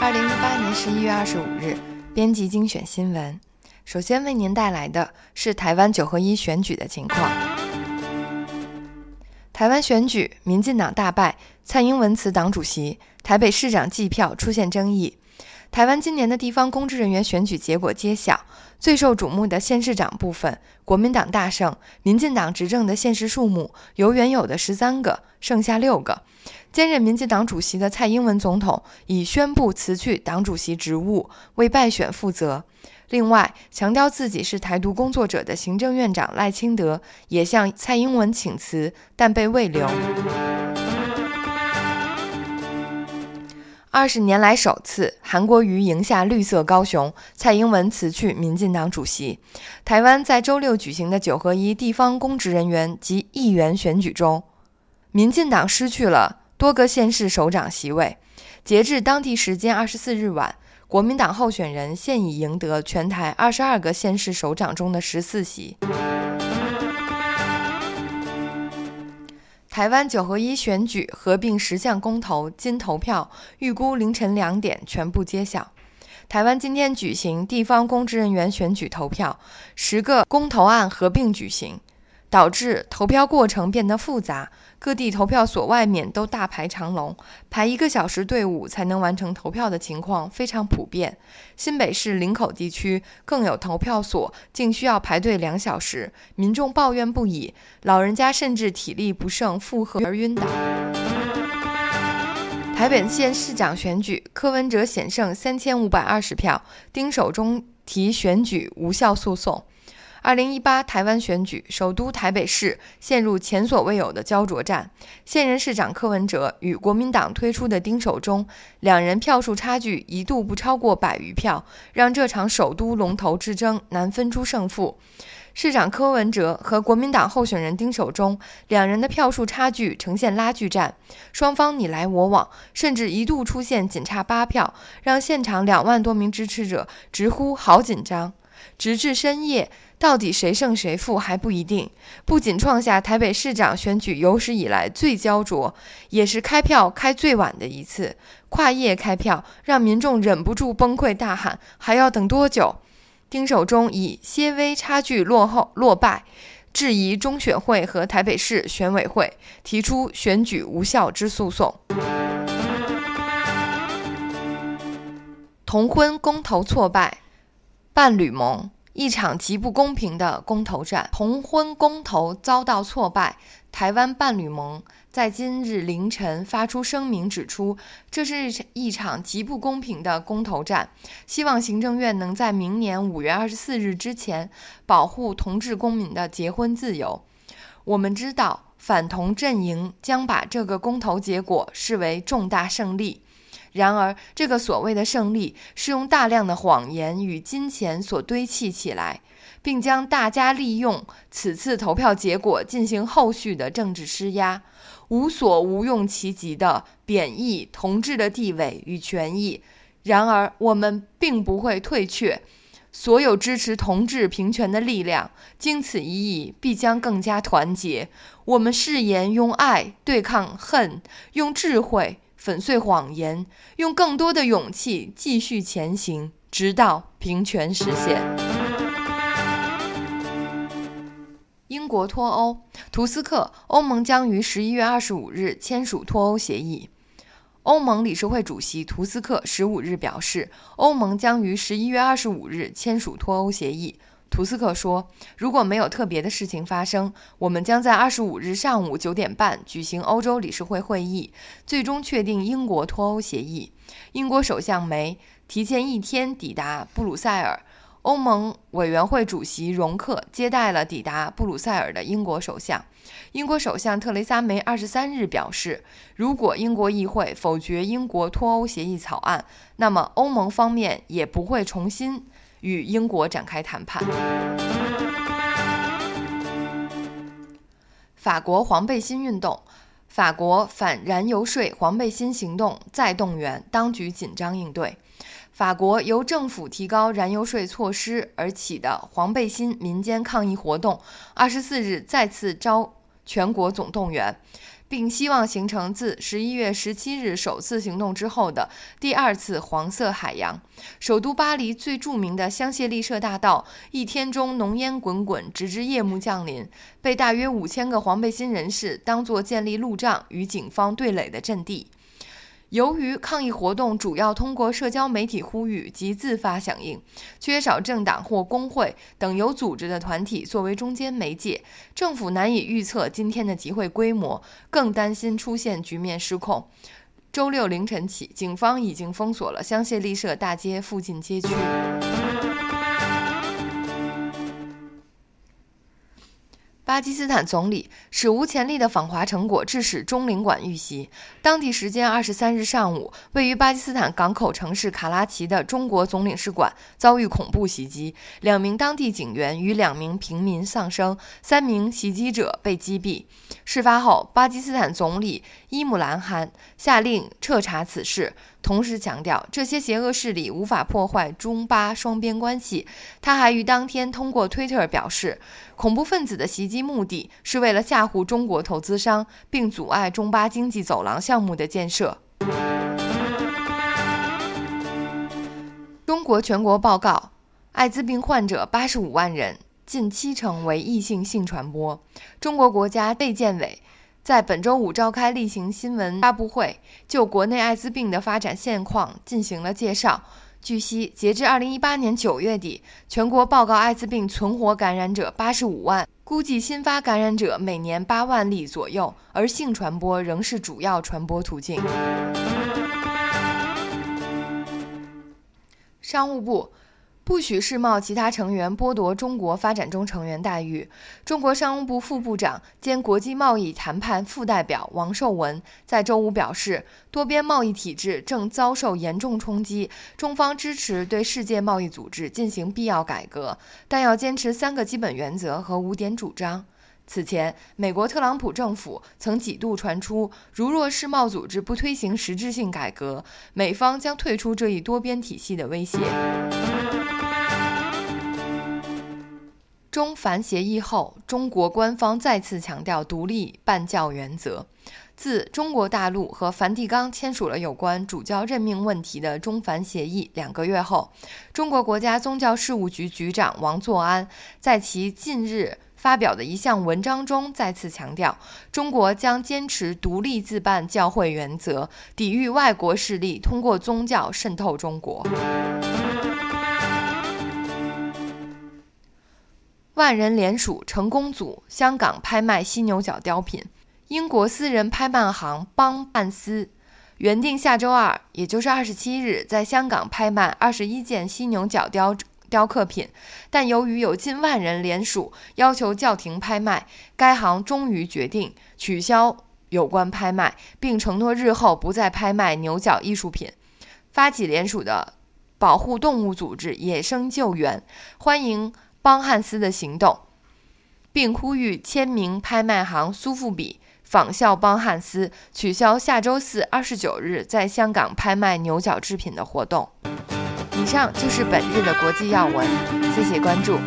二零一八年十一月二十五日，编辑精选新闻。首先为您带来的是台湾九合一选举的情况。台湾选举，民进党大败，蔡英文辞党主席，台北市长计票出现争议。台湾今年的地方公职人员选举结果揭晓，最受瞩目的县市长部分，国民党大胜，民进党执政的县市数目由原有的十三个剩下六个。兼任民进党主席的蔡英文总统已宣布辞去党主席职务，为败选负责。另外，强调自己是台独工作者的行政院长赖清德也向蔡英文请辞，但被未留。二十年来首次，韩国瑜赢下绿色高雄，蔡英文辞去民进党主席。台湾在周六举行的九合一地方公职人员及议员选举中，民进党失去了。多个县市首长席位，截至当地时间二十四日晚，国民党候选人现已赢得全台二十二个县市首长中的十四席。台湾九合一选举合并十项公投，今投票预估凌晨两点全部揭晓。台湾今天举行地方公职人员选举投票，十个公投案合并举行。导致投票过程变得复杂，各地投票所外面都大排长龙，排一个小时队伍才能完成投票的情况非常普遍。新北市林口地区更有投票所竟需要排队两小时，民众抱怨不已，老人家甚至体力不胜负荷而晕倒。台北县市长选举，柯文哲险胜三千五百二十票，丁守中提选举无效诉讼。二零一八台湾选举，首都台北市陷入前所未有的焦灼战。现任市长柯文哲与国民党推出的丁守中，两人票数差距一度不超过百余票，让这场首都龙头之争难分出胜负。市长柯文哲和国民党候选人丁守中两人的票数差距呈现拉锯战，双方你来我往，甚至一度出现仅差八票，让现场两万多名支持者直呼好紧张。直至深夜。到底谁胜谁负还不一定，不仅创下台北市长选举有史以来最焦灼，也是开票开最晚的一次。跨夜开票，让民众忍不住崩溃大喊：“还要等多久？”丁守中以些微差距落后落败，质疑中选会和台北市选委会，提出选举无效之诉讼。同婚公投挫败，伴侣盟。一场极不公平的公投战，同婚公投遭到挫败。台湾伴侣盟在今日凌晨发出声明，指出这是一场极不公平的公投战，希望行政院能在明年五月二十四日之前保护同志公民的结婚自由。我们知道，反同阵营将把这个公投结果视为重大胜利。然而，这个所谓的胜利是用大量的谎言与金钱所堆砌起来，并将大家利用此次投票结果进行后续的政治施压，无所无用其极的贬义同志的地位与权益。然而，我们并不会退却，所有支持同志平权的力量，经此一役，必将更加团结。我们誓言用爱对抗恨，用智慧。粉碎谎言，用更多的勇气继续前行，直到平权实现。英国脱欧，图斯克，欧盟将于十一月二十五日签署脱欧协议。欧盟理事会主席图斯克十五日表示，欧盟将于十一月二十五日签署脱欧协议。图斯克说：“如果没有特别的事情发生，我们将在二十五日上午九点半举行欧洲理事会会议，最终确定英国脱欧协议。”英国首相梅提前一天抵达布鲁塞尔，欧盟委员会主席容克接待了抵达布鲁塞尔的英国首相。英国首相特蕾莎梅二十三日表示，如果英国议会否决英国脱欧协议草案，那么欧盟方面也不会重新。与英国展开谈判。法国黄背心运动，法国反燃油税黄背心行动再动员，当局紧张应对。法国由政府提高燃油税措施而起的黄背心民间抗议活动，二十四日再次招全国总动员。并希望形成自十一月十七日首次行动之后的第二次黄色海洋。首都巴黎最著名的香榭丽舍大道，一天中浓烟滚滚，直至夜幕降临，被大约五千个黄背心人士当作建立路障与警方对垒的阵地。由于抗议活动主要通过社交媒体呼吁及自发响应，缺少政党或工会等有组织的团体作为中间媒介，政府难以预测今天的集会规模，更担心出现局面失控。周六凌晨起，警方已经封锁了香榭丽舍大街附近街区。巴基斯坦总理史无前例的访华成果致使中领馆遇袭。当地时间二十三日上午，位于巴基斯坦港口城市卡拉奇的中国总领事馆遭遇恐怖袭击，两名当地警员与两名平民丧生，三名袭击者被击毙。事发后，巴基斯坦总理伊姆兰汗下令彻查此事。同时强调，这些邪恶势力无法破坏中巴双边关系。他还于当天通过推特表示，恐怖分子的袭击目的是为了吓唬中国投资商，并阻碍中巴经济走廊项目的建设。中国全国报告，艾滋病患者八十五万人，近七成为异性性传播。中国国家卫健委。在本周五召开例行新闻发布会，就国内艾滋病的发展现况进行了介绍。据悉，截至二零一八年九月底，全国报告艾滋病存活感染者八十五万，估计新发感染者每年八万例左右，而性传播仍是主要传播途径。商务部。不许世贸其他成员剥夺中国发展中成员待遇。中国商务部副部长兼国际贸易谈判副代表王受文在周五表示，多边贸易体制正遭受严重冲击，中方支持对世界贸易组织进行必要改革，但要坚持三个基本原则和五点主张。此前，美国特朗普政府曾几度传出，如若世贸组织不推行实质性改革，美方将退出这一多边体系的威胁。中梵协议后，中国官方再次强调独立办教原则。自中国大陆和梵蒂冈签署了有关主教任命问题的中梵协议两个月后，中国国家宗教事务局局长王作安在其近日发表的一项文章中再次强调，中国将坚持独立自办教会原则，抵御外国势力通过宗教渗透中国。万人联署成功组香港拍卖犀牛角雕品。英国私人拍卖行邦汉斯原定下周二，也就是二十七日，在香港拍卖二十一件犀牛角雕雕刻品，但由于有近万人联署要求叫停拍卖，该行终于决定取消有关拍卖，并承诺日后不再拍卖牛角艺术品。发起联署的保护动物组织野生救援欢迎。邦汉斯的行动，并呼吁签名拍卖行苏富比仿效邦汉斯，取消下周四二十九日在香港拍卖牛角制品的活动。以上就是本日的国际要闻，谢谢关注。